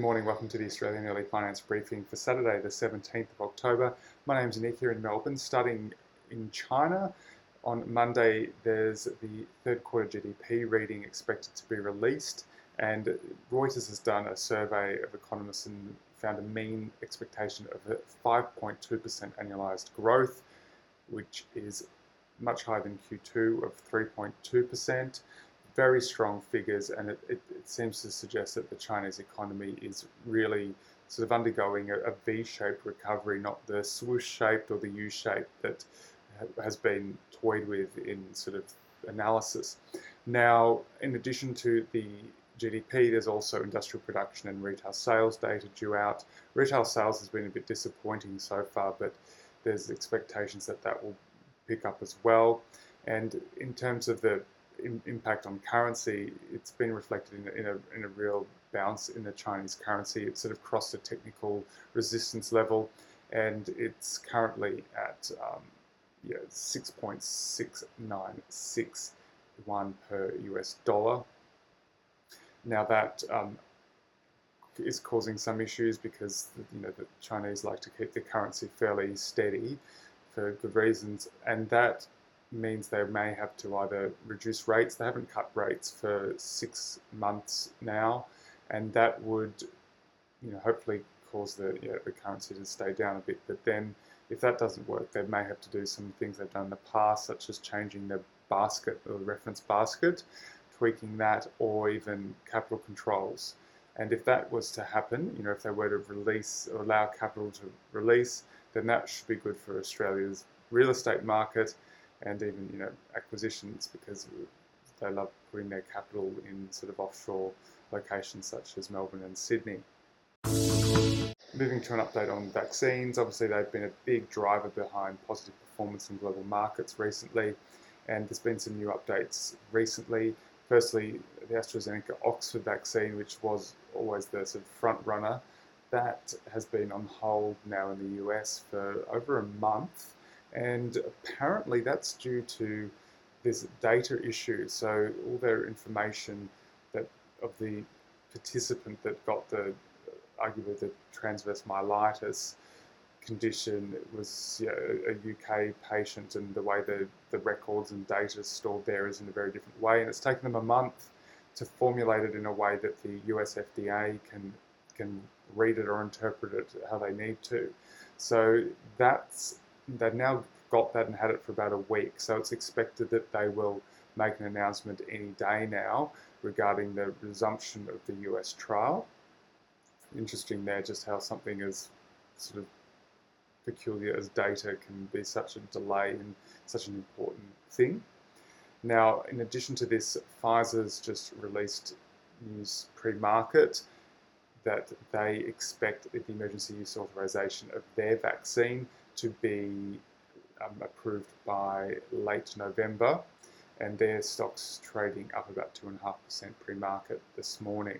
Good morning, welcome to the Australian Early Finance Briefing for Saturday, the 17th of October. My name is Nick here in Melbourne, studying in China. On Monday, there's the third quarter GDP reading expected to be released, and Reuters has done a survey of economists and found a mean expectation of 5.2% annualized growth, which is much higher than Q2 of 3.2% very strong figures, and it, it, it, seems to suggest that the Chinese economy is really sort of undergoing a, a V-shaped recovery, not the swoosh-shaped or the U-shape that has been toyed with in sort of analysis. Now, in addition to the GDP, there's also industrial production and retail sales data due out. Retail sales has been a bit disappointing so far, but there's expectations that that will pick up as well. And in terms of the in, impact on currency, it's been reflected in a, in, a, in a real bounce in the Chinese currency. It's sort of crossed a technical resistance level and it's currently at um, yeah, 6.6961 per US dollar. Now that um, is causing some issues because you know the Chinese like to keep the currency fairly steady for good reasons, and that means they may have to either reduce rates. They haven't cut rates for six months now, and that would, you know, hopefully cause the you know, the currency to stay down a bit. But then, if that doesn't work, they may have to do some things they've done in the past, such as changing the basket or the reference basket, tweaking that, or even capital controls. And if that was to happen, you know, if they were to release or allow capital to release, then that should be good for Australia's real estate market and even you know acquisitions because they love putting their capital in sort of offshore locations such as Melbourne and Sydney. Moving to an update on vaccines, obviously they've been a big driver behind positive performance in global markets recently, and there's been some new updates recently. Firstly, the AstraZeneca Oxford vaccine, which was always the sort of front runner, that has been on hold now in the US for over a month and apparently that's due to this data issue. So all their information that of the participant that got the arguably the transverse myelitis condition was you know, a UK patient, and the way the, the records and data is stored there is in a very different way. And it's taken them a month to formulate it in a way that the US FDA can can read it or interpret it how they need to. So that's they've now got that and had it for about a week. So it's expected that they will make an announcement any day now regarding the resumption of the US trial. Interesting there, just how something as sort of peculiar as data can be such a delay in such an important thing. Now, in addition to this, Pfizer's just released news pre-market that they expect the emergency use authorization of their vaccine to be um, approved by late November, and their stocks trading up about 2.5% pre market this morning.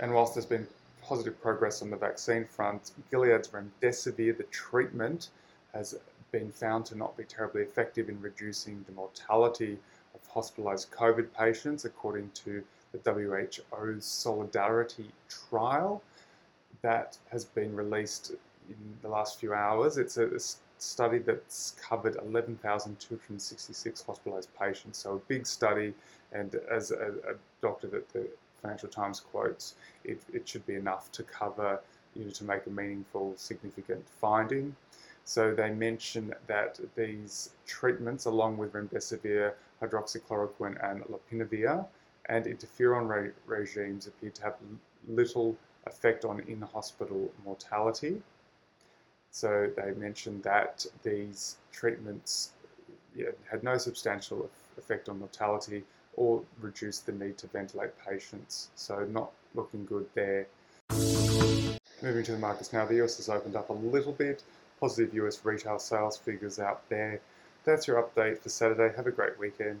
And whilst there's been positive progress on the vaccine front, Gilead's remdesivir, the treatment, has been found to not be terribly effective in reducing the mortality of hospitalized COVID patients, according to the WHO's Solidarity trial that has been released in the last few hours. It's a, study that's covered 11,266 hospitalized patients. So a big study, and as a, a, doctor that the Financial Times quotes, it, it should be enough to cover, you know, to make a meaningful, significant finding. So they mention that these treatments, along with remdesivir, hydroxychloroquine, and lopinavir, and interferon re- regimes appear to have little effect on in-hospital mortality. So they mentioned that these treatments yeah, had no substantial effect on mortality or reduced the need to ventilate patients. So not looking good there. Moving to the markets now, the US has opened up a little bit. Positive US retail sales figures out there. That's your update for Saturday. Have a great weekend.